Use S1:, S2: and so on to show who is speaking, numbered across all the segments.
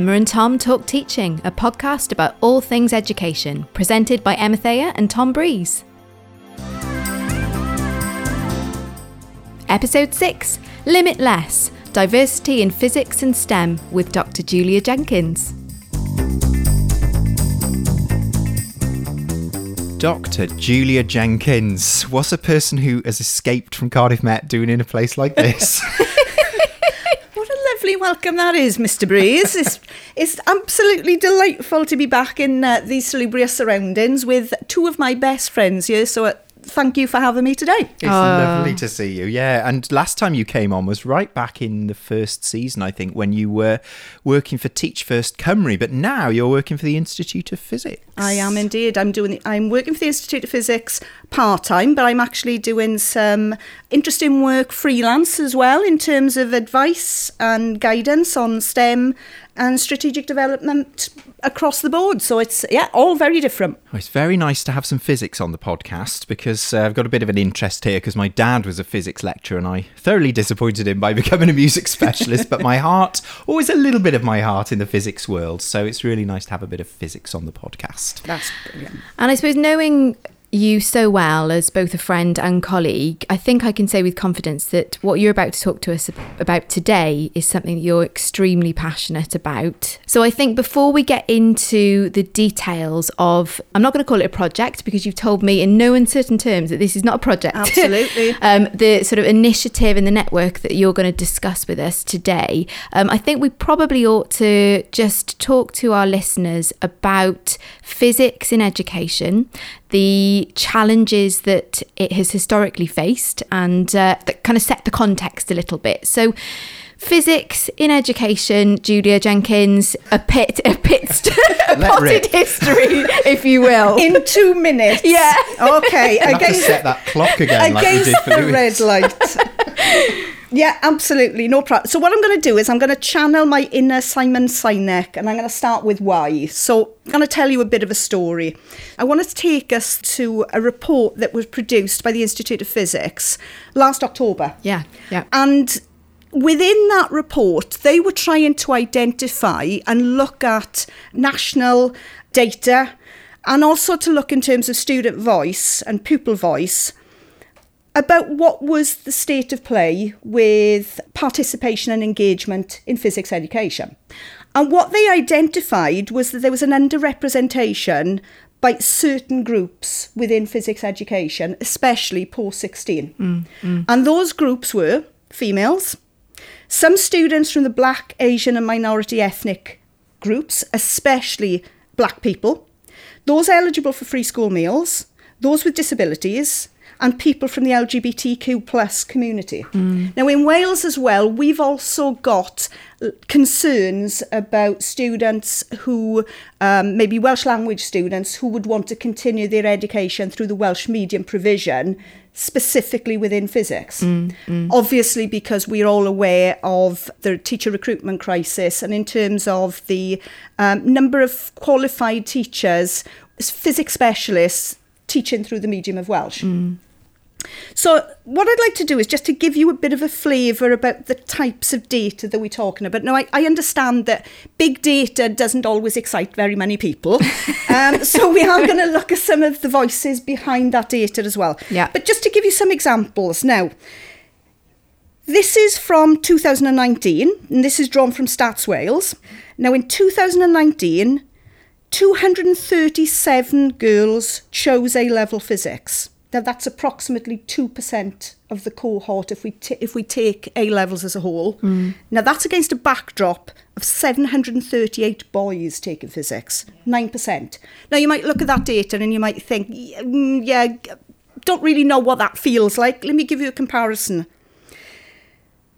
S1: Emma and Tom Talk Teaching, a podcast about all things education, presented by Emma Thayer and Tom Breeze. Episode 6 Limitless Diversity in Physics and STEM with Dr. Julia Jenkins.
S2: Dr. Julia Jenkins. What's a person who has escaped from Cardiff Met doing in a place like this?
S3: Lovely welcome that is, Mr. Breeze. It's, it's absolutely delightful to be back in uh, these salubrious surroundings with two of my best friends here. So uh, thank you for having me today.
S2: It's lovely ah. to see you. Yeah, and last time you came on was right back in the first season, I think, when you were working for Teach First Cymru, but now you're working for the Institute of Physics.
S3: I am indeed. I'm doing. The, I'm working for the Institute of Physics part time, but I'm actually doing some interesting work freelance as well in terms of advice and guidance on STEM and strategic development across the board. So it's yeah, all very different.
S2: Oh, it's very nice to have some physics on the podcast because uh, I've got a bit of an interest here because my dad was a physics lecturer and I thoroughly disappointed him by becoming a music specialist. but my heart, always a little bit of my heart in the physics world. So it's really nice to have a bit of physics on the podcast.
S3: That's brilliant.
S1: And I suppose knowing you so well as both a friend and colleague, I think I can say with confidence that what you're about to talk to us about today is something that you're extremely passionate about. So I think before we get into the details of, I'm not going to call it a project because you've told me in no uncertain terms that this is not a project.
S3: Absolutely.
S1: um, the sort of initiative and the network that you're going to discuss with us today, um, I think we probably ought to just talk to our listeners about physics in education, the challenges that it has historically faced, and uh, that kind of set the context a little bit. So. Physics in education, Julia Jenkins, a pit, a pit, a
S2: Let
S1: potted history, if you will.
S3: In two minutes.
S1: Yeah.
S3: Okay.
S2: I have to
S3: Against,
S2: set that clock again like we
S3: against
S2: did for
S3: the red light. yeah, absolutely. No problem. So what I'm going to do is I'm going to channel my inner Simon Sinek and I'm going to start with why. So I'm going to tell you a bit of a story. I want to take us to a report that was produced by the Institute of Physics last October.
S1: yeah, yeah.
S3: And within that report, they were trying to identify and look at national data and also to look in terms of student voice and pupil voice about what was the state of play with participation and engagement in physics education. And what they identified was that there was an underrepresentation by certain groups within physics education, especially post 16. Mm, mm. And those groups were females, some students from the black, Asian, and minority ethnic groups, especially black people, those eligible for free school meals, those with disabilities, and people from the LGBTQ plus community. Now, in Wales as well, we've also got concerns about students who, um, maybe Welsh language students, who would want to continue their education through the Welsh medium provision, specifically within physics. Obviously, because we're all aware of the teacher recruitment crisis, and in terms of the um, number of qualified teachers, physics specialists teaching through the medium of Welsh. So, what I'd like to do is just to give you a bit of a flavour about the types of data that we're talking about. Now, I, I understand that big data doesn't always excite very many people. um, so, we are going to look at some of the voices behind that data as well.
S1: Yeah.
S3: But just to give you some examples now, this is from 2019, and this is drawn from Stats Wales. Now, in 2019, 237 girls chose A level physics. Now, that's approximately 2% of the cohort if we, t- if we take A levels as a whole. Now, that's against a backdrop of 738 boys taking physics, 9%. Now, you might look at that data and you might think, "Yeah, mm, yeah, don't really know what that feels like. Let me give you a comparison.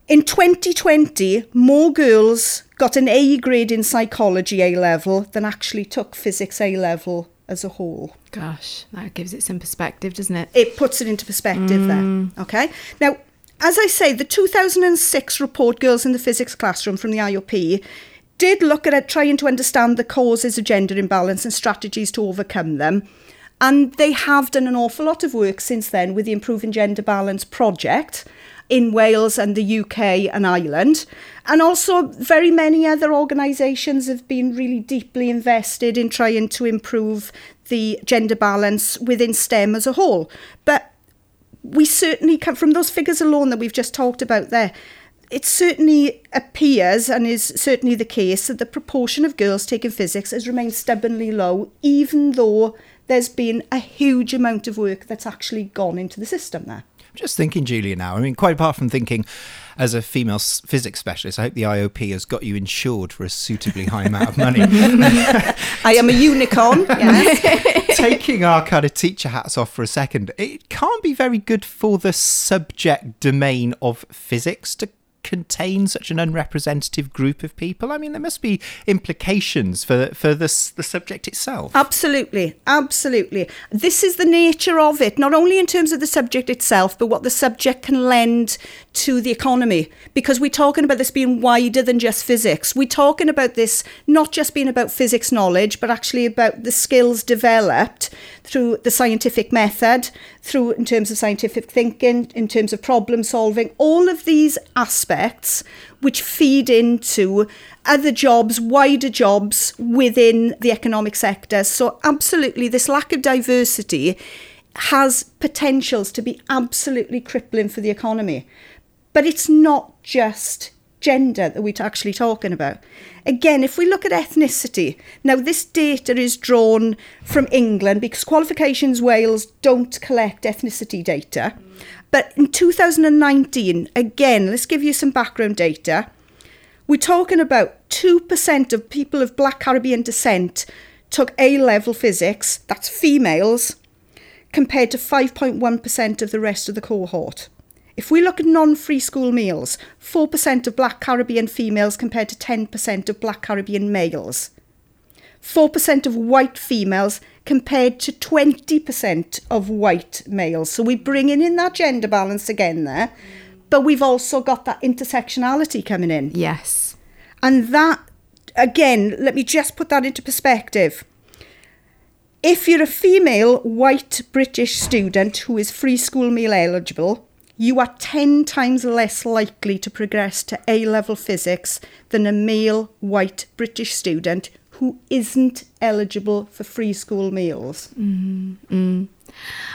S3: In 2020, more girls got an A grade in psychology A level than actually took physics A level as a whole.
S1: Gosh, that gives it some perspective, doesn't it?
S3: It puts it into perspective there. Mm. Okay. Now, as I say, the 2006 report, Girls in the Physics Classroom from the IOP, did look at it, trying to understand the causes of gender imbalance and strategies to overcome them. And they have done an awful lot of work since then with the Improving Gender Balance project in Wales and the UK and Ireland. And also, very many other organisations have been really deeply invested in trying to improve the gender balance within STEM as a whole. But we certainly come from those figures alone that we've just talked about there. It certainly appears and is certainly the case that the proportion of girls taking physics has remained stubbornly low, even though there's been a huge amount of work that's actually gone into the system there.
S2: I'm just thinking, Julia, now. I mean, quite apart from thinking as a female physics specialist, I hope the IOP has got you insured for a suitably high amount of money.
S3: I am a unicorn, yes.
S2: Taking our kind of teacher hats off for a second, it can't be very good for the subject domain of physics to contain such an unrepresentative group of people? I mean, there must be implications for for this the subject itself.
S3: Absolutely, absolutely. This is the nature of it, not only in terms of the subject itself, but what the subject can lend to the economy. Because we're talking about this being wider than just physics. We're talking about this not just being about physics knowledge, but actually about the skills developed through the scientific method, through in terms of scientific thinking, in terms of problem solving, all of these aspects which feed into other jobs, wider jobs within the economic sector. So, absolutely, this lack of diversity has potentials to be absolutely crippling for the economy. But it's not just gender that we're actually talking about. Again, if we look at ethnicity, now this data is drawn from England because Qualifications Wales don't collect ethnicity data. But in 2019, again, let's give you some background data. We're talking about 2% of people of Black Caribbean descent took A level physics, that's females, compared to 5.1% of the rest of the cohort. If we look at non free school meals, 4% of black Caribbean females compared to 10% of black Caribbean males. 4% of white females compared to 20% of white males. So we're bringing in that gender balance again there, but we've also got that intersectionality coming in.
S1: Yes.
S3: And that, again, let me just put that into perspective. If you're a female white British student who is free school meal eligible, you are 10 times less likely to progress to A level physics than a male white British student who isn't eligible for free school meals.
S1: Mm-hmm.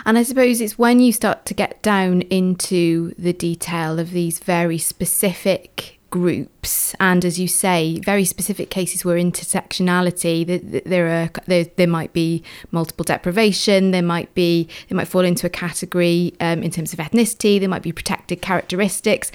S1: And I suppose it's when you start to get down into the detail of these very specific groups and as you say very specific cases where intersectionality there are there, there might be multiple deprivation there might be they might fall into a category um, in terms of ethnicity there might be protected characteristics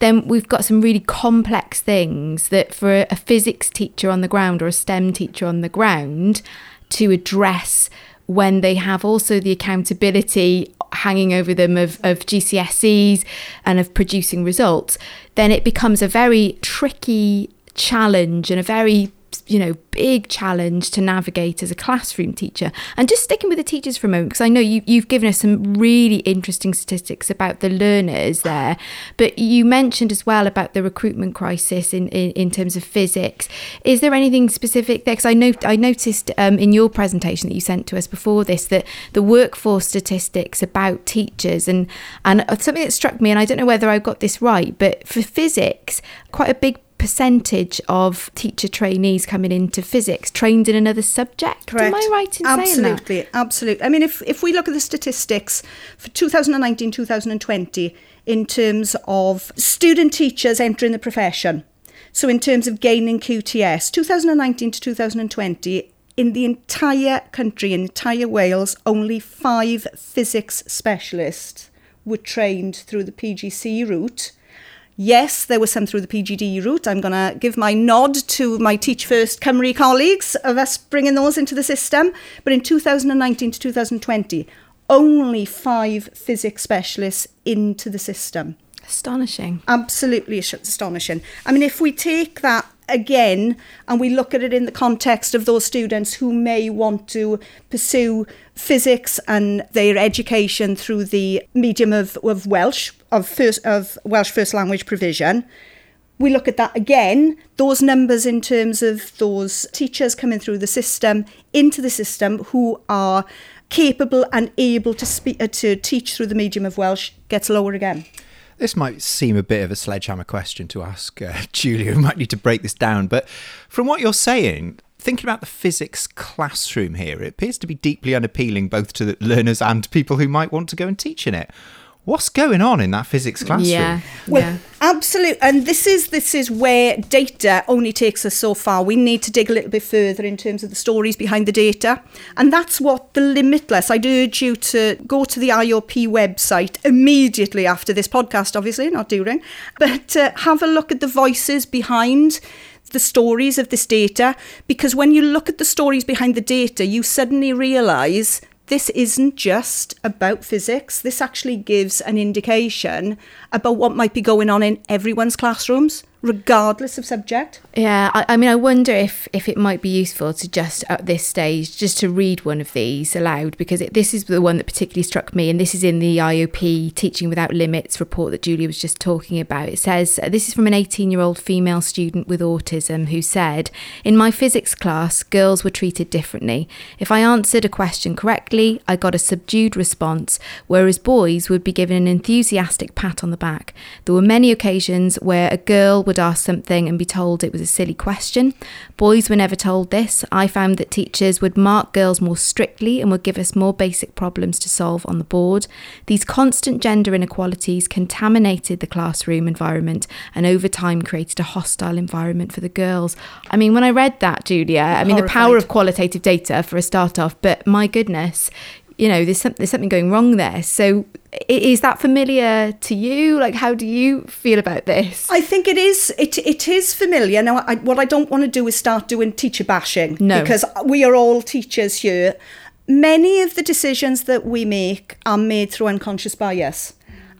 S1: then we've got some really complex things that for a physics teacher on the ground or a STEM teacher on the ground to address when they have also the accountability hanging over them of, of GCSEs and of producing results, then it becomes a very tricky challenge and a very you know, big challenge to navigate as a classroom teacher. And just sticking with the teachers for a moment, because I know you, you've given us some really interesting statistics about the learners there, but you mentioned as well about the recruitment crisis in, in, in terms of physics. Is there anything specific there? Because I, know, I noticed um, in your presentation that you sent to us before this that the workforce statistics about teachers and, and something that struck me, and I don't know whether I got this right, but for physics, quite a big percentage of teacher trainees coming into physics trained in another subject.
S3: Correct.
S1: Am I right in
S3: absolutely,
S1: saying that?
S3: Absolutely, absolutely. I mean, if, if we look at the statistics for 2019 2020 in terms of student teachers entering the profession, so in terms of gaining QTS, 2019 to 2020, in the entire country, in entire Wales, only five physics specialists were trained through the PGC route Yes, there was some through the PGD route. I'm going to give my nod to my Teach First Cymru colleagues of us bringing those into the system. But in 2019 to 2020, only five physics specialists into the system.
S1: Astonishing.
S3: Absolutely astonishing. I mean, if we take that again and we look at it in the context of those students who may want to pursue physics and their education through the medium of, of Welsh, of, first, of Welsh First Language provision, we look at that again, those numbers in terms of those teachers coming through the system, into the system, who are capable and able to speak uh, to teach through the medium of Welsh gets lower again.
S2: This might seem a bit of a sledgehammer question to ask uh, Julia. We might need to break this down, but from what you're saying, thinking about the physics classroom here, it appears to be deeply unappealing both to learners and people who might want to go and teach in it. What's going on in that physics classroom?
S1: Yeah.
S3: Well,
S1: yeah.
S3: absolutely, and this is this is where data only takes us so far. We need to dig a little bit further in terms of the stories behind the data, and that's what the limitless. I'd urge you to go to the IOP website immediately after this podcast. Obviously, not during, but uh, have a look at the voices behind the stories of this data because when you look at the stories behind the data, you suddenly realize this isn't just about physics. This actually gives an indication about what might be going on in everyone's classrooms, regardless of subject.
S1: Yeah, I, I mean, I wonder if if it might be useful to just at this stage just to read one of these aloud because it, this is the one that particularly struck me, and this is in the IOP Teaching Without Limits report that Julia was just talking about. It says this is from an 18-year-old female student with autism who said, "In my physics class, girls were treated differently. If I answered a question correctly, I got a subdued response, whereas boys would be given an enthusiastic pat on the back. There were many occasions where a girl would ask something and be told it was a silly question. Boys were never told this. I found that teachers would mark girls more strictly and would give us more basic problems to solve on the board. These constant gender inequalities contaminated the classroom environment and over time created a hostile environment for the girls. I mean, when I read that, Julia, I mean, the power of qualitative data for a start off, but my goodness, you know, there's, some, there's something going wrong there. So is that familiar to you? Like, how do you feel about this?
S3: I think it is. It it is familiar. Now, I, what I don't want to do is start doing teacher bashing
S1: No.
S3: because we are all teachers here. Many of the decisions that we make are made through unconscious bias.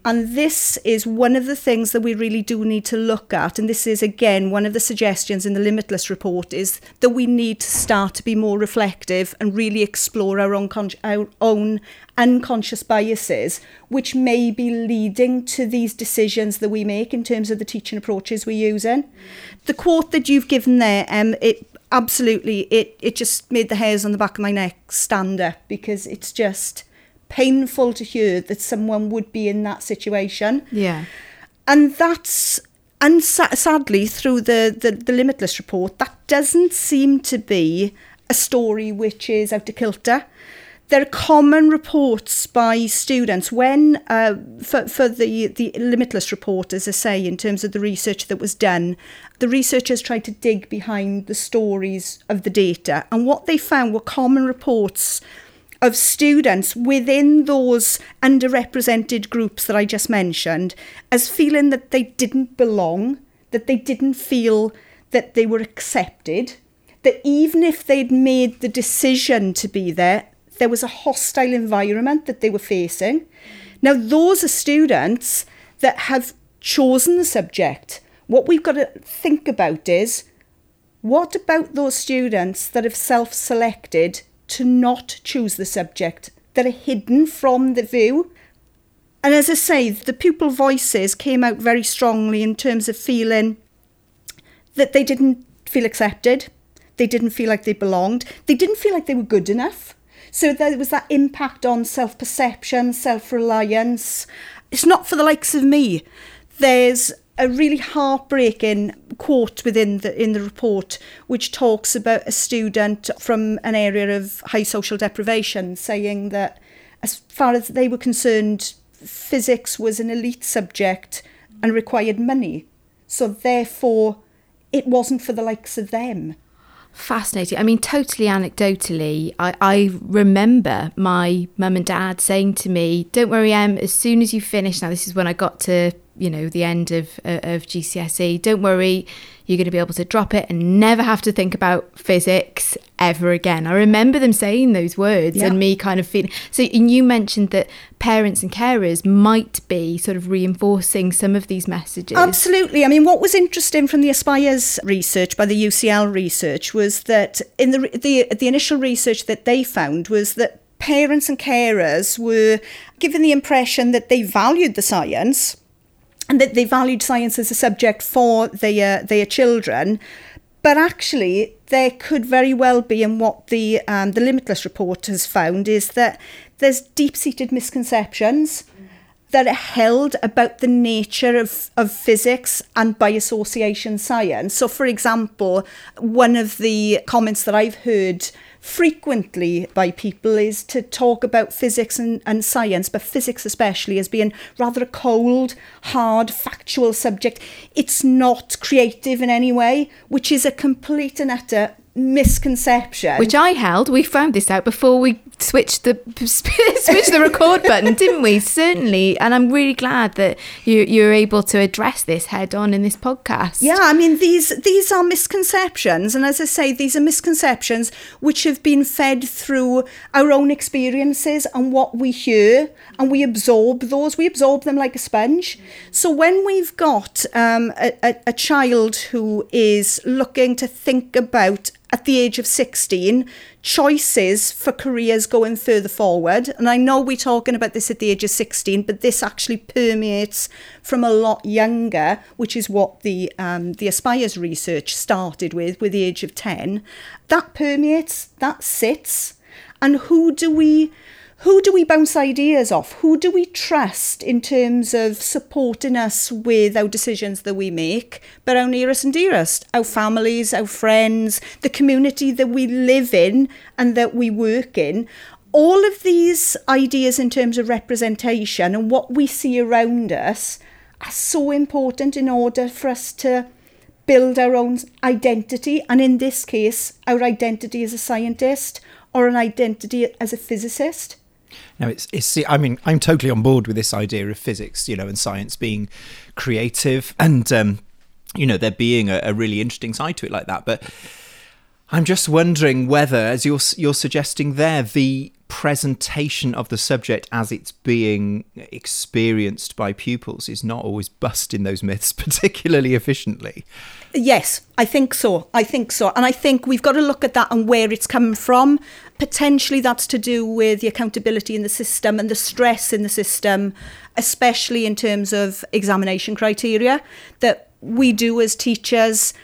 S3: And this is one of the things that we really do need to look at. And this is, again, one of the suggestions in the Limitless report is that we need to start to be more reflective and really explore our own, con- our own unconscious biases, which may be leading to these decisions that we make in terms of the teaching approaches we're using. The quote that you've given there, um, it absolutely, it, it just made the hairs on the back of my neck stand up because it's just painful to hear that someone would be in that situation.
S1: Yeah.
S3: And that's, and sa- sadly, through the, the, the Limitless report, that doesn't seem to be a story which is out of kilter. There are common reports by students when, uh, for, for the, the Limitless report, as I say, in terms of the research that was done, the researchers tried to dig behind the stories of the data. And what they found were common reports of students within those underrepresented groups that I just mentioned as feeling that they didn't belong, that they didn't feel that they were accepted, that even if they'd made the decision to be there, there was a hostile environment that they were facing. Now, those are students that have chosen the subject. What we've got to think about is what about those students that have self selected to not choose the subject, that are hidden from the view? And as I say, the pupil voices came out very strongly in terms of feeling that they didn't feel accepted, they didn't feel like they belonged, they didn't feel like they were good enough. So there was that impact on self perception, self reliance. It's not for the likes of me. There's a really heartbreaking quote within the in the report which talks about a student from an area of high social deprivation saying that as far as they were concerned physics was an elite subject and required money. So therefore it wasn't for the likes of them
S1: Fascinating. I mean, totally anecdotally, I, I remember my mum and dad saying to me, Don't worry, Em, as soon as you finish, now this is when I got to, you know, the end of, uh, of GCSE, don't worry, you're going to be able to drop it and never have to think about physics ever again. I remember them saying those words
S3: Yeah.
S1: and me kind of feeling. So, and you mentioned that parents and carers might be sort of reinforcing some of these messages.
S3: Absolutely. I mean, what was interesting from the Aspires research by the UCL research was that in the the the initial research that they found was that parents and carers were given the impression that they valued the science and that they valued science as a subject for their their children, but actually there could very well be, and what the um, the Limitless report has found is that there's deep-seated misconceptions that are held about the nature of, of physics and by association science. So, for example, one of the comments that I've heard frequently by people is to talk about physics and, and science, but physics especially, as being rather a cold, hard, factual subject. It's not creative in any way, which is a complete and utter misconception.
S1: Which I held. We found this out before we switched the switched the record button, didn't we? Certainly, and I'm really glad that you you're able to address this head on in this podcast.
S3: Yeah, I mean these these are misconceptions, and as I say, these are misconceptions which have been fed through our own experiences and what we hear, and we absorb those. We absorb them like a sponge. So when we've got um, a, a, a child who is looking to think about at the age of 16 choices for careers going further forward. And I know we're talking about this at the age of 16, but this actually permeates from a lot younger, which is what the um, the Aspires research started with, with the age of 10. That permeates, that sits. And who do we who do we bounce ideas off? Who do we trust in terms of supporting us with our decisions that we make, but our nearest and dearest, our families, our friends, the community that we live in and that we work in? All of these ideas in terms of representation and what we see around us are so important in order for us to build our own identity, and in this case, our identity as a scientist or an identity as a physicist.
S2: Now, it's, it's, I mean, I'm totally on board with this idea of physics, you know, and science being creative and, um, you know, there being a, a really interesting side to it like that. But I'm just wondering whether, as you're, you're suggesting there, the presentation of the subject as it's being experienced by pupils is not always busting those myths particularly efficiently.
S3: Yes, I think so. I think so. And I think we've got to look at that and where it's coming from. Potentially that's to do with the accountability in the system and the stress in the system, especially in terms of examination criteria that we do as teachers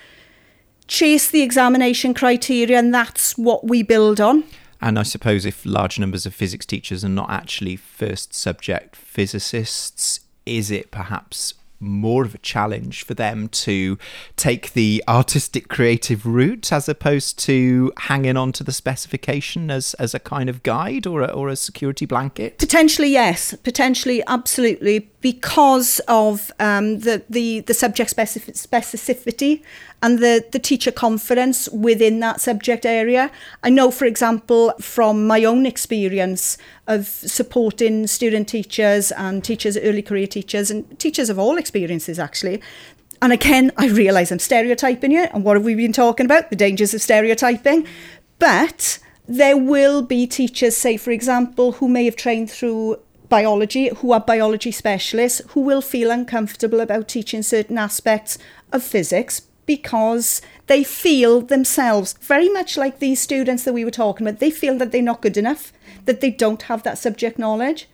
S3: chase the examination criteria and that's what we build on.
S2: And I suppose if large numbers of physics teachers are not actually first subject physicists, is it perhaps more of a challenge for them to take the artistic creative route as opposed to hanging on to the specification as, as a kind of guide or a, or a security blanket?
S3: Potentially, yes. Potentially, absolutely, because of um, the, the, the subject specificity and the, the teacher confidence within that subject area. I know, for example, from my own experience of supporting student teachers and teachers, early career teachers, and teachers of all experiences actually. And again, I realise I'm stereotyping you. And what have we been talking about? The dangers of stereotyping. But there will be teachers, say, for example, who may have trained through biology, who are biology specialists, who will feel uncomfortable about teaching certain aspects of physics because they feel themselves, very much like these students that we were talking about, they feel that they're not good enough, that they don't have that subject knowledge.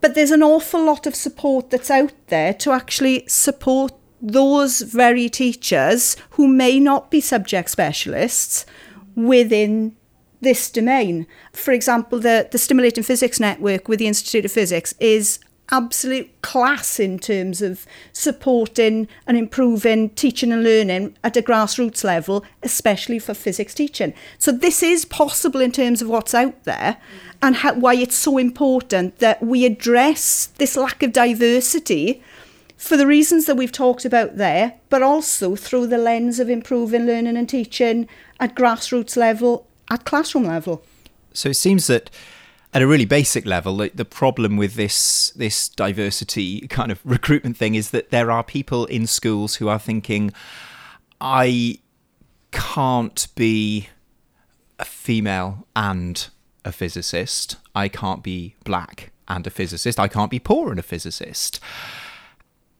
S3: But there's an awful lot of support that's out there to actually support those very teachers who may not be subject specialists within this domain. For example, the, the Stimulating Physics Network with the Institute of Physics is absolute class in terms of supporting and improving teaching and learning at a grassroots level, especially for physics teaching. So this is possible in terms of what's out there and how, why it's so important that we address this lack of diversity for the reasons that we've talked about there, but also through the lens of improving learning and teaching at grassroots level, at classroom level.
S2: So it seems that at a really basic level, the, the, problem with this this diversity kind of recruitment thing is that there are people in schools who are thinking, I can't be a female and a physicist. I can't be black and a physicist. I can't be poor and a physicist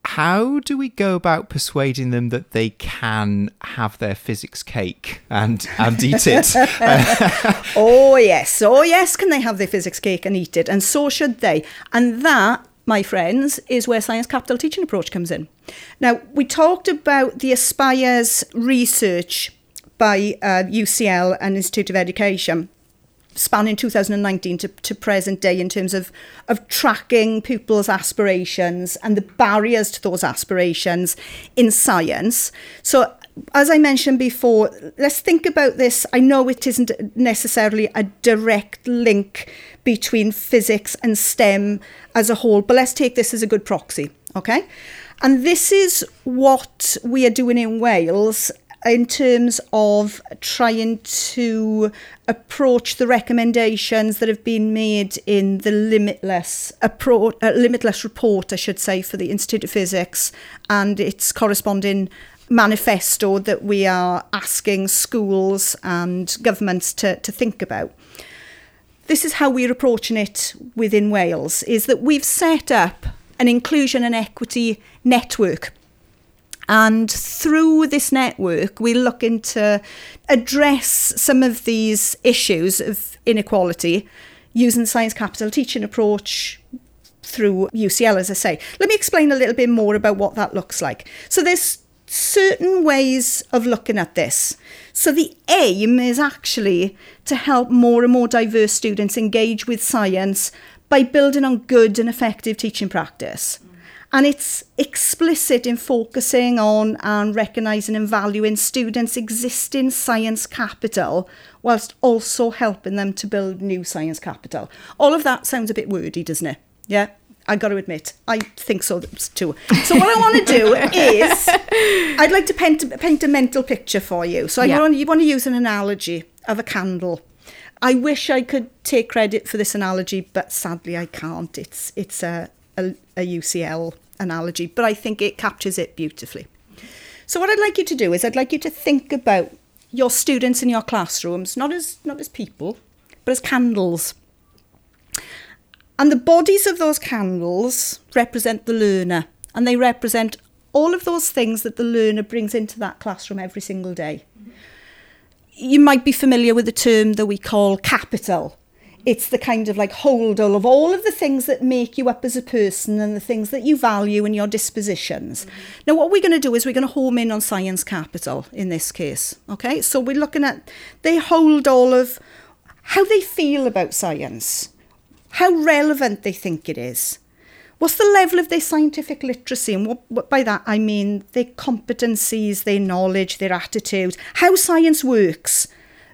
S2: how do we go about persuading them that they can have their physics cake and and eat it?
S3: oh yes, oh yes, can they have their physics cake and eat it? And so should they. And that, my friends, is where science capital teaching approach comes in. Now we talked about the Aspires research by uh, UCL and Institute of Education spanning 2019 to, to present day in terms of, of tracking pupils' aspirations and the barriers to those aspirations in science. So as I mentioned before, let's think about this. I know it isn't necessarily a direct link between physics and STEM as a whole, but let's take this as a good proxy, okay? And this is what we are doing in Wales in terms of trying to approach the recommendations that have been made in the limitless approach, uh, limitless report, I should say, for the Institute of Physics and its corresponding manifesto that we are asking schools and governments to, to think about. This is how we're approaching it within Wales, is that we've set up an inclusion and equity network and through this network, we're looking to address some of these issues of inequality using science capital teaching approach through UCL, as I say. Let me explain a little bit more about what that looks like. So there's certain ways of looking at this. So the aim is actually to help more and more diverse students engage with science by building on good and effective teaching practice. And it's explicit in focusing on and recognising and valuing students' existing science capital whilst also helping them to build new science capital. All of that sounds a bit wordy, doesn't it? Yeah? I got to admit, I think so too. So what I want to do is, I'd like to paint, paint a mental picture for you. So I yeah. want, you want to use an analogy of a candle. I wish I could take credit for this analogy, but sadly I can't. It's it's a, a, a UCL analogy, but I think it captures it beautifully. So what I'd like you to do is I'd like you to think about your students in your classrooms, not as not as people, but as candles. And the bodies of those candles represent the learner, and they represent all of those things that the learner brings into that classroom every single day. You might be familiar with the term that we call capital it's the kind of like hold all of all of the things that make you up as a person and the things that you value and your dispositions. Mm-hmm. Now, what we're going to do is we're going to home in on science capital in this case. Okay, so we're looking at they hold all of how they feel about science, how relevant they think it is. What's the level of their scientific literacy? And what, what by that I mean their competencies, their knowledge, their attitude, how science works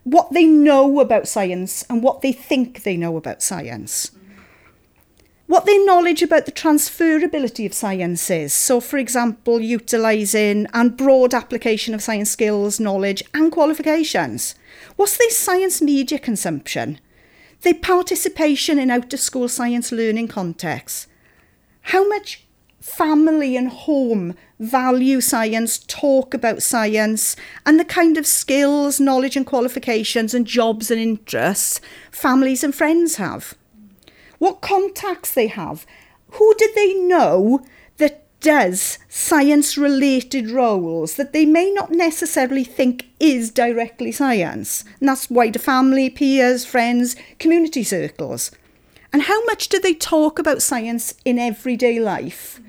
S3: what they know about science and what they think they know about science. What their knowledge about the transferability of science is. So, for example, utilising and broad application of science skills, knowledge, and qualifications. What's their science media consumption? Their participation in out of school science learning contexts. How much family and home value science, talk about science, and the kind of skills, knowledge, and qualifications and jobs and interests families and friends have. What contacts they have. Who did they know that does science related roles that they may not necessarily think is directly science? And that's wider family, peers, friends, community circles. And how much do they talk about science in everyday life?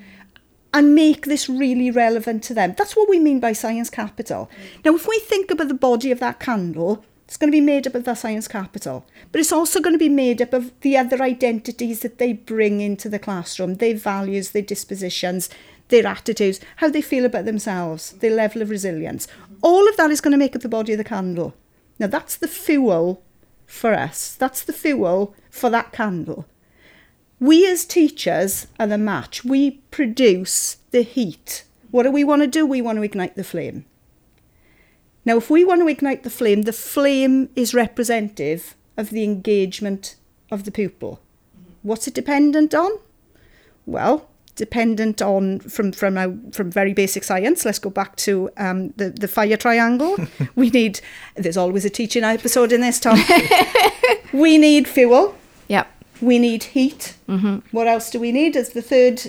S3: And make this really relevant to them. That's what we mean by science capital. Mm. Now, if we think about the body of that candle, it's going to be made up of that science capital, but it's also going to be made up of the other identities that they bring into the classroom, their values, their dispositions, their attitudes, how they feel about themselves, their level of resilience. All of that is going to make up the body of the candle. Now, that's the fuel for us. That's the fuel for that candle. We as teachers are the match. We produce the heat. What do we want to do? We want to ignite the flame. Now, if we want to ignite the flame, the flame is representative of the engagement of the pupil. What's it dependent on? Well, dependent on from from our, from very basic science. Let's go back to um, the the fire triangle. we need. There's always a teaching episode in this, Tom. we need fuel.
S1: Yep.
S3: We need heat.
S1: Mm-hmm.
S3: What else do we need? As the third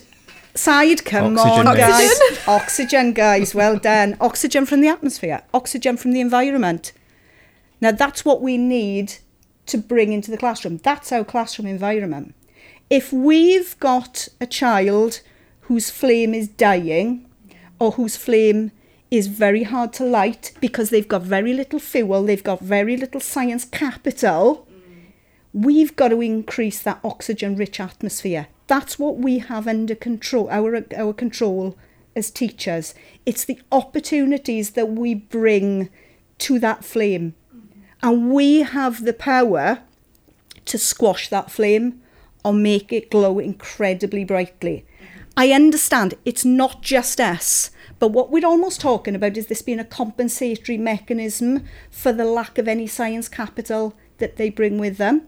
S3: side, come
S2: Oxygen,
S3: on, guys.
S1: Oxygen.
S3: Oxygen, guys. Well done. Oxygen from the atmosphere. Oxygen from the environment. Now that's what we need to bring into the classroom. That's our classroom environment. If we've got a child whose flame is dying or whose flame is very hard to light because they've got very little fuel, they've got very little science capital. We've got to increase that oxygen rich atmosphere. That's what we have under control, our, our control as teachers. It's the opportunities that we bring to that flame. And we have the power to squash that flame or make it glow incredibly brightly. I understand it's not just us, but what we're almost talking about is this being a compensatory mechanism for the lack of any science capital that they bring with them.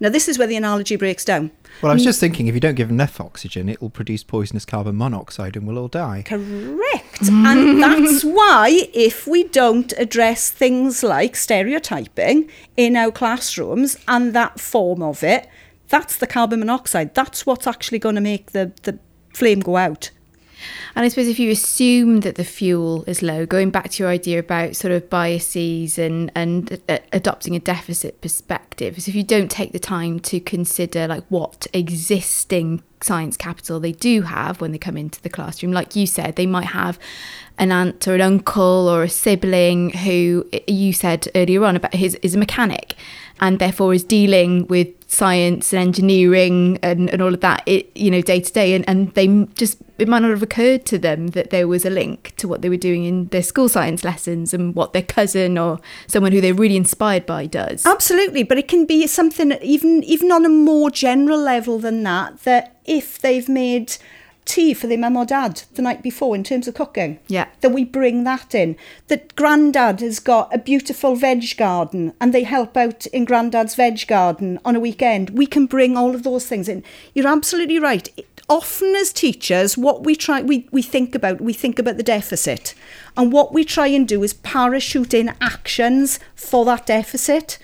S3: Now, this is where the analogy breaks down.
S2: Well, I was just thinking if you don't give enough oxygen, it will produce poisonous carbon monoxide and we'll all die.
S3: Correct. and that's why, if we don't address things like stereotyping in our classrooms and that form of it, that's the carbon monoxide. That's what's actually going to make the, the flame go out.
S1: And I suppose if you assume that the fuel is low, going back to your idea about sort of biases and and uh, adopting a deficit perspective, is if you don't take the time to consider like what existing science capital they do have when they come into the classroom, like you said, they might have an aunt or an uncle or a sibling who you said earlier on about his is a mechanic and therefore is dealing with science and engineering and, and all of that it you know day to day. And, and they just it might not have occurred to them that there was a link to what they were doing in their school science lessons and what their cousin or someone who they're really inspired by does.
S3: Absolutely but it can be something even even on a more general level than that that if they've made tea for their mum or dad the night before in terms of cooking.
S1: Yeah.
S3: That we bring that in. That granddad has got a beautiful veg garden and they help out in granddad's veg garden on a weekend. We can bring all of those things in. You're absolutely right. Often as teachers, what we try we, we think about, we think about the deficit. And what we try and do is parachute in actions for that deficit.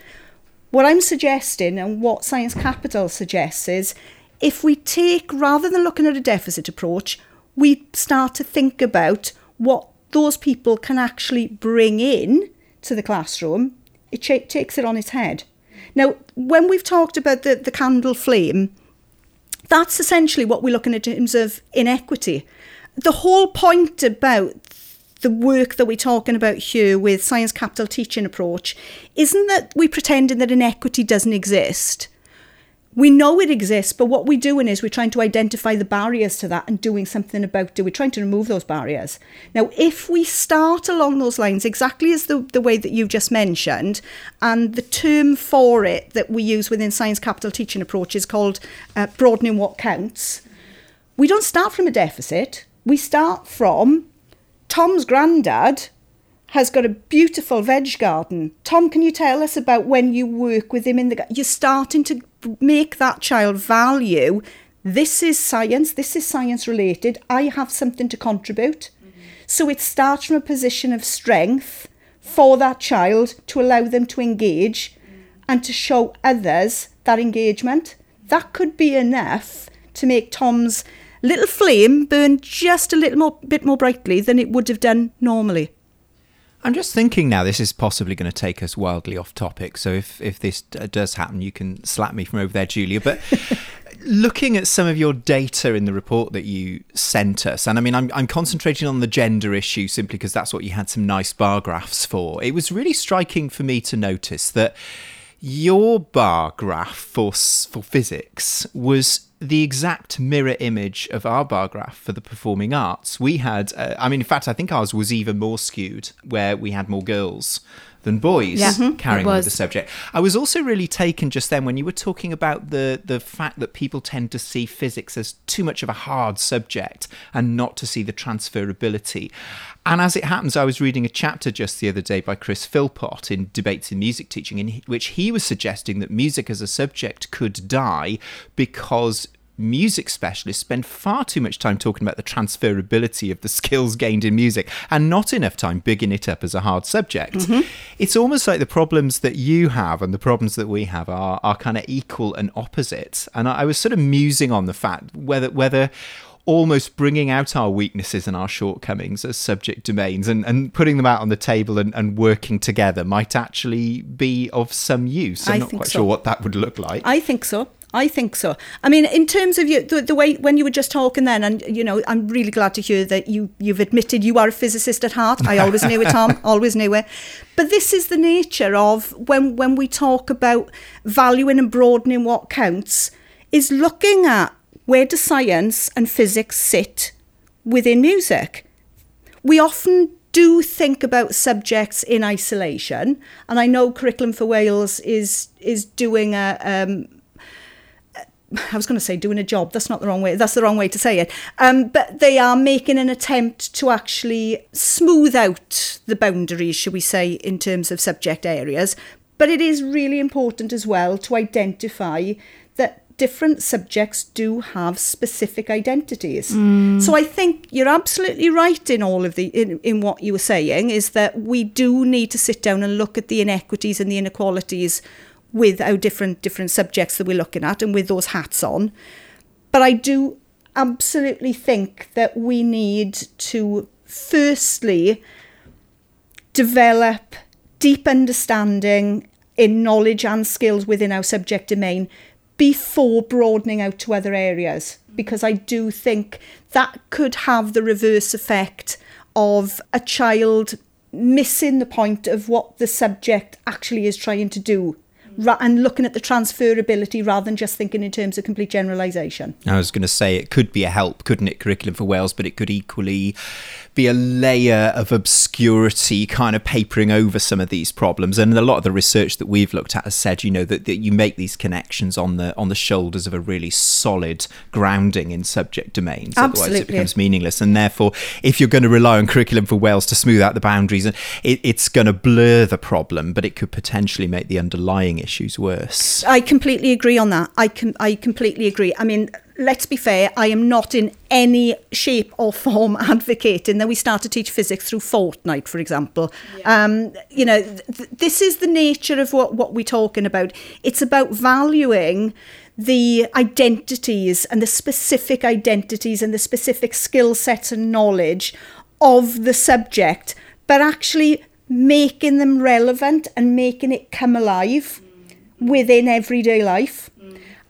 S3: What I'm suggesting and what Science Capital suggests is if we take, rather than looking at a deficit approach, we start to think about what those people can actually bring in to the classroom, it ch- takes it on its head. Now, when we've talked about the, the candle flame, that's essentially what we're looking at in terms of inequity. The whole point about the work that we're talking about here with science capital teaching approach isn't that we're pretending that inequity doesn't exist we know it exists, but what we're doing is we're trying to identify the barriers to that and doing something about it. We're trying to remove those barriers. Now, if we start along those lines, exactly as the, the way that you've just mentioned, and the term for it that we use within Science Capital Teaching Approach is called uh, broadening what counts, we don't start from a deficit. We start from Tom's granddad has got a beautiful veg garden. Tom, can you tell us about when you work with him in the You're starting to make that child value this is science, this is science related, I have something to contribute. Mm-hmm. So it starts from a position of strength for that child to allow them to engage mm. and to show others that engagement. That could be enough to make Tom's little flame burn just a little more bit more brightly than it would have done normally.
S2: I'm just thinking now, this is possibly going to take us wildly off topic. So if, if this does happen, you can slap me from over there, Julia. But looking at some of your data in the report that you sent us, and I mean, I'm, I'm concentrating on the gender issue simply because that's what you had some nice bar graphs for. It was really striking for me to notice that your bar graph for, for physics was the exact mirror image of our bar graph for the performing arts. We had, uh, I mean, in fact, I think ours was even more skewed, where we had more girls than boys yeah, mm-hmm. carrying on with the subject. I was also really taken just then when you were talking about the the fact that people tend to see physics as too much of a hard subject and not to see the transferability. And as it happens, I was reading a chapter just the other day by Chris Philpott in Debates in Music Teaching, in which he was suggesting that music as a subject could die because music specialists spend far too much time talking about the transferability of the skills gained in music and not enough time bigging it up as a hard subject. Mm-hmm. It's almost like the problems that you have and the problems that we have are, are kind of equal and opposite. And I, I was sort of musing on the fact whether whether almost bringing out our weaknesses and our shortcomings as subject domains and, and putting them out on the table and, and working together might actually be of some use. I'm
S3: I
S2: not quite
S3: so.
S2: sure what that would look like.
S3: I think so. I think so. I mean, in terms of you, the, the way when you were just talking then, and you know, I'm really glad to hear that you you've admitted you are a physicist at heart. I always knew it, Tom. Always knew it. But this is the nature of when when we talk about valuing and broadening what counts, is looking at where do science and physics sit within music. We often do think about subjects in isolation, and I know Curriculum for Wales is is doing a. Um, I was going to say doing a job. That's not the wrong way. That's the wrong way to say it. Um, but they are making an attempt to actually smooth out the boundaries, should we say, in terms of subject areas. But it is really important as well to identify that different subjects do have specific identities. Mm. So I think you're absolutely right in all of the in, in what you were saying is that we do need to sit down and look at the inequities and the inequalities with our different different subjects that we're looking at and with those hats on. But I do absolutely think that we need to firstly develop deep understanding in knowledge and skills within our subject domain before broadening out to other areas because I do think that could have the reverse effect of a child missing the point of what the subject actually is trying to do and looking at the transferability rather than just thinking in terms of complete generalisation.
S2: I was going to say it could be a help, couldn't it, curriculum for Wales, but it could equally be a layer of obscurity kind of papering over some of these problems. And a lot of the research that we've looked at has said, you know, that, that you make these connections on the on the shoulders of a really solid grounding in subject domains.
S3: Absolutely.
S2: Otherwise it becomes meaningless. And therefore, if you're going to rely on curriculum for Wales to smooth out the boundaries, it, it's going to blur the problem, but it could potentially make the underlying issues worse.
S3: I completely agree on that. I can I completely agree. I mean, let's be fair, I am not in any shape or form advocating that we start to teach physics through Fortnite, for example. Yeah. Um, you know, th- this is the nature of what, what we're talking about. It's about valuing the identities and the specific identities and the specific skill sets and knowledge of the subject, but actually making them relevant and making it come alive mm. Within everyday life.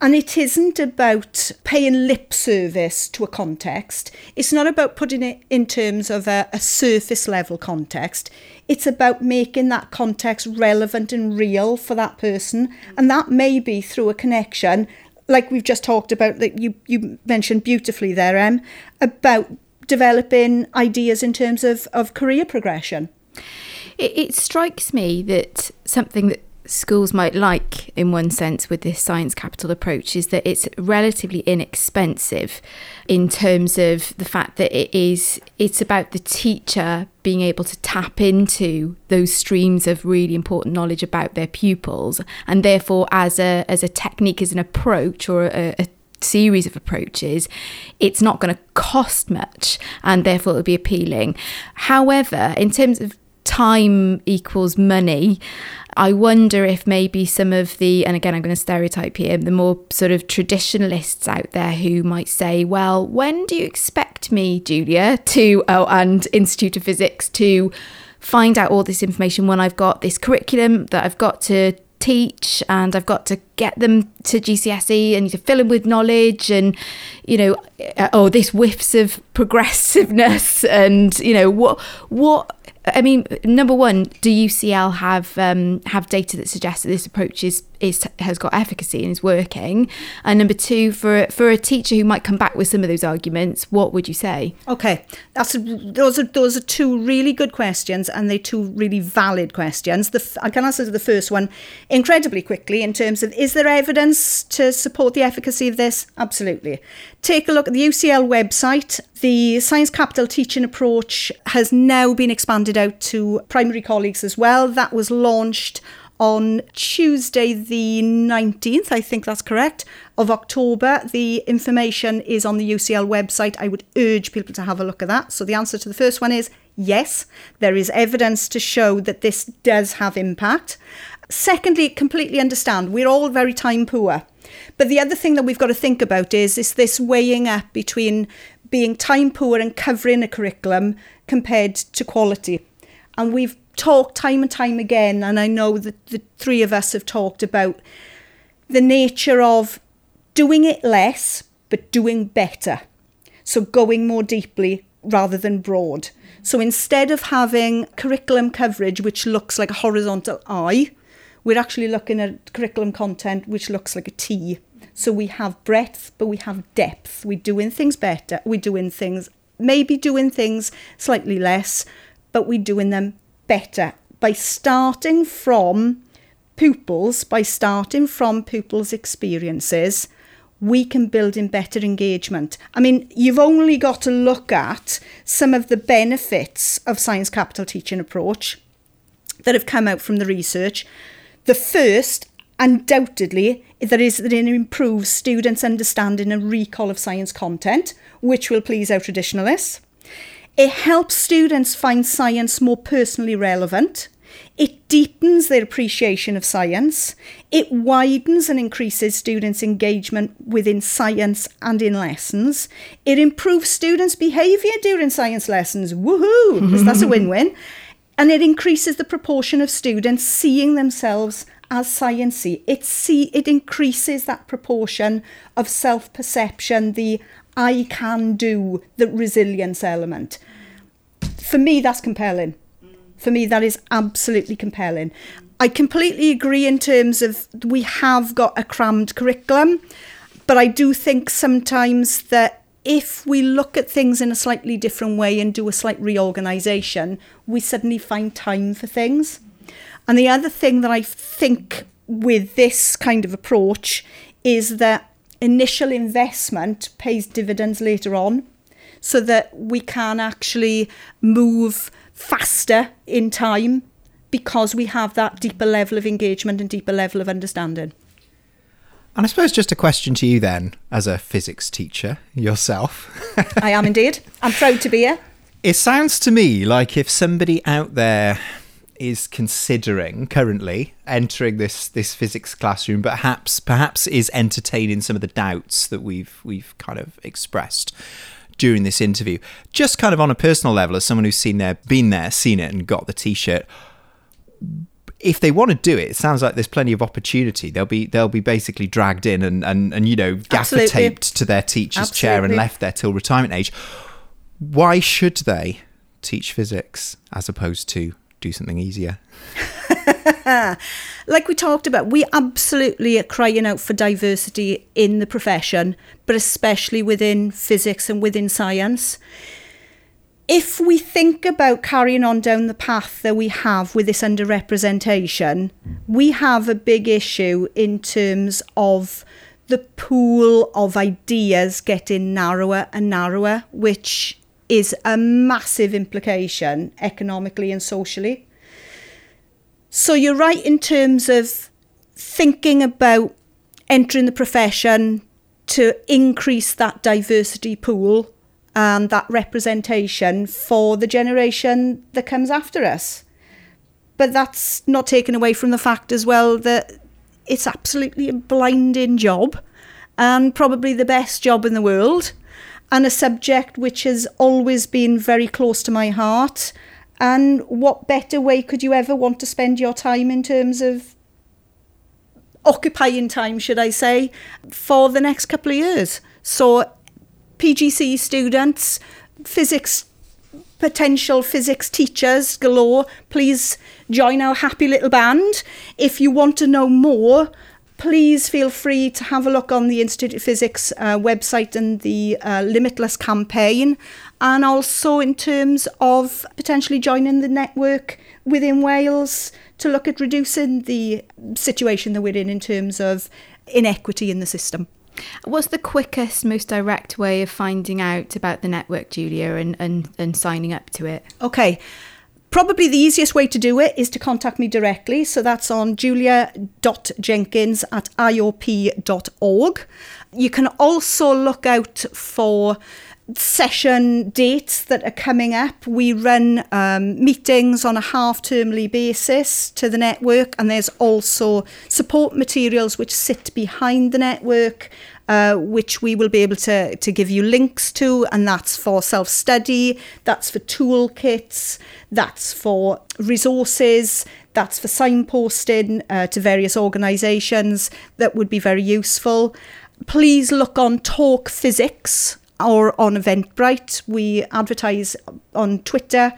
S3: And it isn't about paying lip service to a context. It's not about putting it in terms of a, a, surface level context. It's about making that context relevant and real for that person. And that may be through a connection, like we've just talked about, that you, you mentioned beautifully there, Em, about developing ideas in terms of, of career progression.
S1: It, it strikes me that something that schools might like, in one sense, with this science capital approach is that it's relatively inexpensive in terms of the fact that it is it's about the teacher being able to tap into those streams of really important knowledge about their pupils and therefore as a as a technique as an approach or a, a series of approaches, it's not going to cost much and therefore it'll be appealing. However, in terms of time equals money, I wonder if maybe some of the, and again, I'm going to stereotype here, the more sort of traditionalists out there who might say, well, when do you expect me, Julia, to, oh, and Institute of Physics, to find out all this information when I've got this curriculum that I've got to teach and I've got to get them to GCSE and to fill them with knowledge and you know eh, oh this whiffs of progressiveness and you know what what I mean, number one, do UCL have um, have data that suggests that this approach is, is has got efficacy and is working? And number two, for for a teacher who might come back with some of those arguments, what would you say?
S3: Okay, that's a, those are those are two really good questions, and they're two really valid questions. The, I can answer the first one incredibly quickly in terms of is there evidence to support the efficacy of this? Absolutely. Take a look at the UCL website. The Science Capital teaching approach has now been expanded out to primary colleagues as well. That was launched on Tuesday, the 19th, I think that's correct, of October. The information is on the UCL website. I would urge people to have a look at that. So the answer to the first one is yes, there is evidence to show that this does have impact. Secondly, completely understand we're all very time poor. But the other thing that we've got to think about is, is this weighing up between being time poor and covering a curriculum compared to quality. And we've talked time and time again, and I know that the three of us have talked about the nature of doing it less, but doing better. So going more deeply rather than broad. So instead of having curriculum coverage which looks like a horizontal I, we're actually looking at curriculum content which looks like a T. So we have breadth, but we have depth. We're doing things better. We're doing things, maybe doing things slightly less, but we're doing them better by starting from pupils, by starting from pupils' experiences we can build in better engagement. I mean, you've only got to look at some of the benefits of science capital teaching approach that have come out from the research. The first, undoubtedly, that is that it improves students' understanding and recall of science content, which will please our traditionalists. It helps students find science more personally relevant. It deepens their appreciation of science. It widens and increases students' engagement within science and in lessons. It improves students' behaviour during science lessons. Woohoo! that's a win win. And it increases the proportion of students seeing themselves as sciencey. It see it increases that proportion of self-perception, the I can do, the resilience element. For me, that's compelling. For me, that is absolutely compelling. I completely agree in terms of we have got a crammed curriculum, but I do think sometimes that if we look at things in a slightly different way and do a slight reorganisation, we suddenly find time for things. And the other thing that I think with this kind of approach is that initial investment pays dividends later on so that we can actually move faster in time because we have that deeper level of engagement and deeper level of understanding.
S2: And I suppose just a question to you then, as a physics teacher yourself.
S3: I am indeed. I'm proud to be here.
S2: It sounds to me like if somebody out there is considering currently entering this this physics classroom, perhaps perhaps is entertaining some of the doubts that we've we've kind of expressed during this interview. Just kind of on a personal level, as someone who's seen there, been there, seen it, and got the t-shirt. If they want to do it, it sounds like there's plenty of opportunity. They'll be they'll be basically dragged in and and, and you know gaffer Absolutely. taped to their teacher's Absolutely. chair and left there till retirement age. Why should they teach physics as opposed to do something easier?
S3: like we talked about, we absolutely are crying out for diversity in the profession, but especially within physics and within science. If we think about carrying on down the path that we have with this underrepresentation, hmm. we have a big issue in terms of the pool of ideas getting narrower and narrower, which is a massive implication economically and socially. So you're right in terms of thinking about entering the profession to increase that diversity pool and that representation for the generation that comes after us. But that's not taken away from the fact as well that it's absolutely a blinding job and probably the best job in the world and a subject which has always been very close to my heart and what better way could you ever want to spend your time in terms of occupying time, should I say, for the next couple of years? So, PGCE students, physics potential physics teachers galore, please join our happy little band. If you want to know more, please feel free to have a look on the Institute of Physics uh, website and the uh, Limitless campaign and also in terms of potentially joining the network within Wales to look at reducing the situation that we're in in terms of inequity in the system.
S1: What's the quickest, most direct way of finding out about the network, Julia, and, and, and signing up to it?
S3: Okay. Probably the easiest way to do it is to contact me directly. So that's on julia.jenkins at iop.org. You can also look out for session dates that are coming up. We run um, meetings on a half termly basis to the network, and there's also support materials which sit behind the network. Uh, which we will be able to, to give you links to, and that's for self study, that's for toolkits, that's for resources, that's for signposting uh, to various organisations that would be very useful. please look on Talk Physics or on Eventbrite. We advertise on Twitter.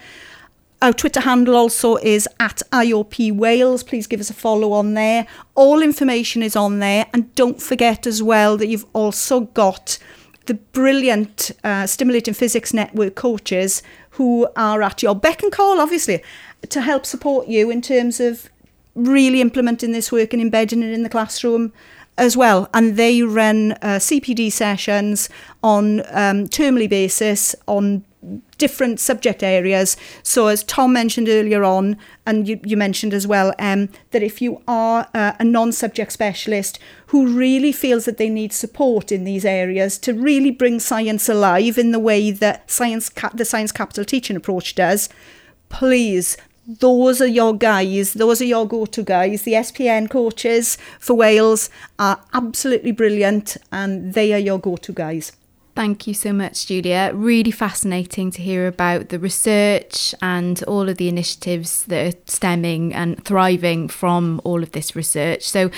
S3: Our Twitter handle also is at IOP Wales. Please give us a follow on there. All information is on there. And don't forget as well that you've also got the brilliant uh, Stimulating Physics Network coaches who are at your beck and call, obviously, to help support you in terms of really implementing this work and embedding it in the classroom as well. And they run uh, CPD sessions on um, termly basis on different subject areas. So, as Tom mentioned earlier on, and you, you mentioned as well, um, that if you are uh, a non subject specialist who really feels that they need support in these areas to really bring science alive in the way that science the Science Capital teaching approach does, please those are your guys, those are your go to guys. The SPN coaches for Wales are absolutely brilliant and they are your go to guys.
S1: Thank you so much, Julia. Really fascinating to hear about the research and all of the initiatives that are stemming and thriving from all of this research. So,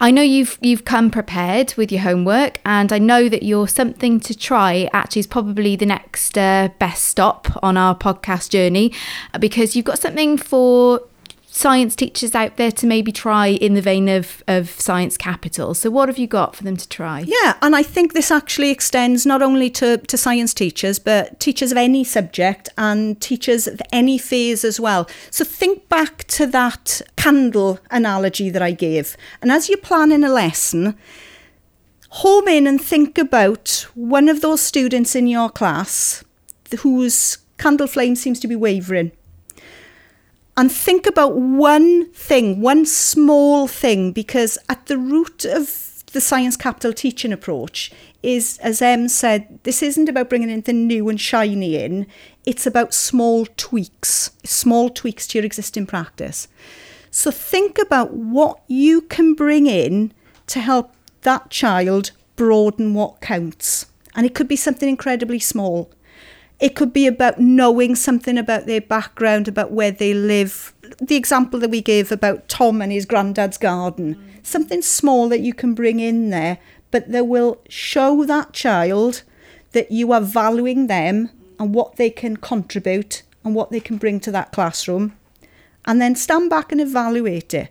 S1: I know you've you've come prepared with your homework, and I know that your something to try actually is probably the next uh, best stop on our podcast journey, because you've got something for science teachers out there to maybe try in the vein of, of science capital. So, what have you got for them to try?
S3: Yeah, and I think this actually extends not only to, to science teachers, but teachers of any subject and teachers of any phase as well. So, think back to that candle analogy that I gave. And as you're planning a lesson, home in and think about one of those students in your class whose candle flame seems to be wavering and think about one thing, one small thing, because at the root of the science capital teaching approach is, as Em said, this isn't about bringing anything new and shiny in. It's about small tweaks, small tweaks to your existing practice. So think about what you can bring in to help that child broaden what counts. And it could be something incredibly small. It could be about knowing something about their background, about where they live. The example that we gave about Tom and his granddad's garden, mm. something small that you can bring in there, but that will show that child that you are valuing them and what they can contribute and what they can bring to that classroom. And then stand back and evaluate it.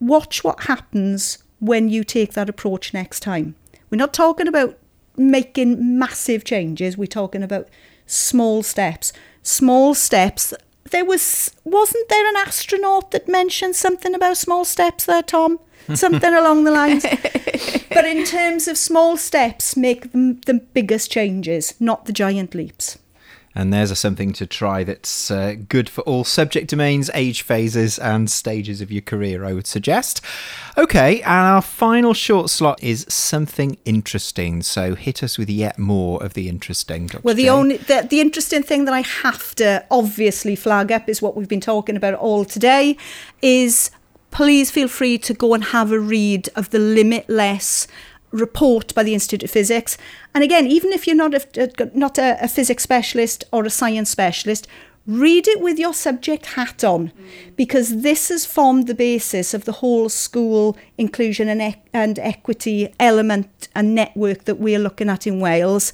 S3: Watch what happens when you take that approach next time. We're not talking about making massive changes. We're talking about small steps. Small steps. There was wasn't there an astronaut that mentioned something about small steps there, Tom? Something along the lines. But in terms of small steps, make them the biggest changes, not the giant leaps.
S2: And there's a something to try that's uh, good for all subject domains, age phases, and stages of your career, I would suggest. Okay, and our final short slot is something interesting. So hit us with yet more of the interesting. Dr.
S3: Well, the only the, the interesting thing that I have to obviously flag up is what we've been talking about all today is please feel free to go and have a read of the limitless report by the Institute of Physics. And again, even if you're not a, not a, a physics specialist or a science specialist, read it with your subject hat on mm. because this has formed the basis of the whole school inclusion and, e- and equity element and network that we're looking at in Wales.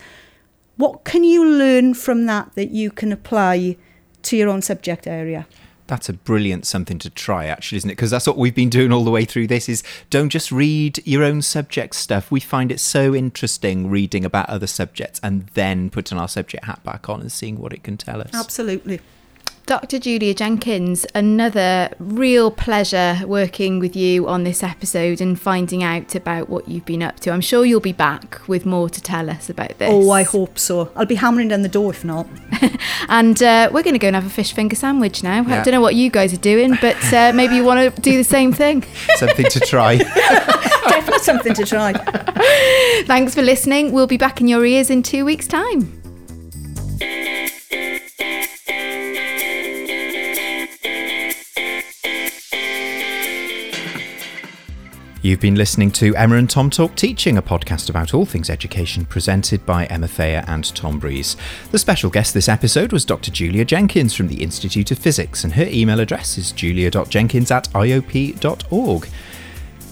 S3: What can you learn from that that you can apply to your own subject area?
S2: That's a brilliant something to try actually isn't it? Because that's what we've been doing all the way through this is don't just read your own subject stuff. We find it so interesting reading about other subjects and then putting our subject hat back on and seeing what it can tell us.
S3: Absolutely
S1: Dr. Julia Jenkins, another real pleasure working with you on this episode and finding out about what you've been up to. I'm sure you'll be back with more to tell us about this.
S3: Oh, I hope so. I'll be hammering down the door if not.
S1: and uh, we're going to go and have a fish finger sandwich now. Yeah. I don't know what you guys are doing, but uh, maybe you want to do the same thing.
S2: something to try.
S3: Definitely something to try.
S1: Thanks for listening. We'll be back in your ears in two weeks' time.
S2: You've been listening to Emma and Tom Talk Teaching, a podcast about all things education presented by Emma Thayer and Tom Breeze. The special guest this episode was Dr. Julia Jenkins from the Institute of Physics, and her email address is julia.jenkins at iop.org.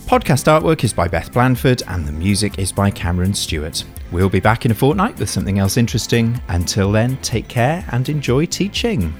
S2: Podcast artwork is by Beth Blandford and the music is by Cameron Stewart. We'll be back in a fortnight with something else interesting. Until then, take care and enjoy teaching.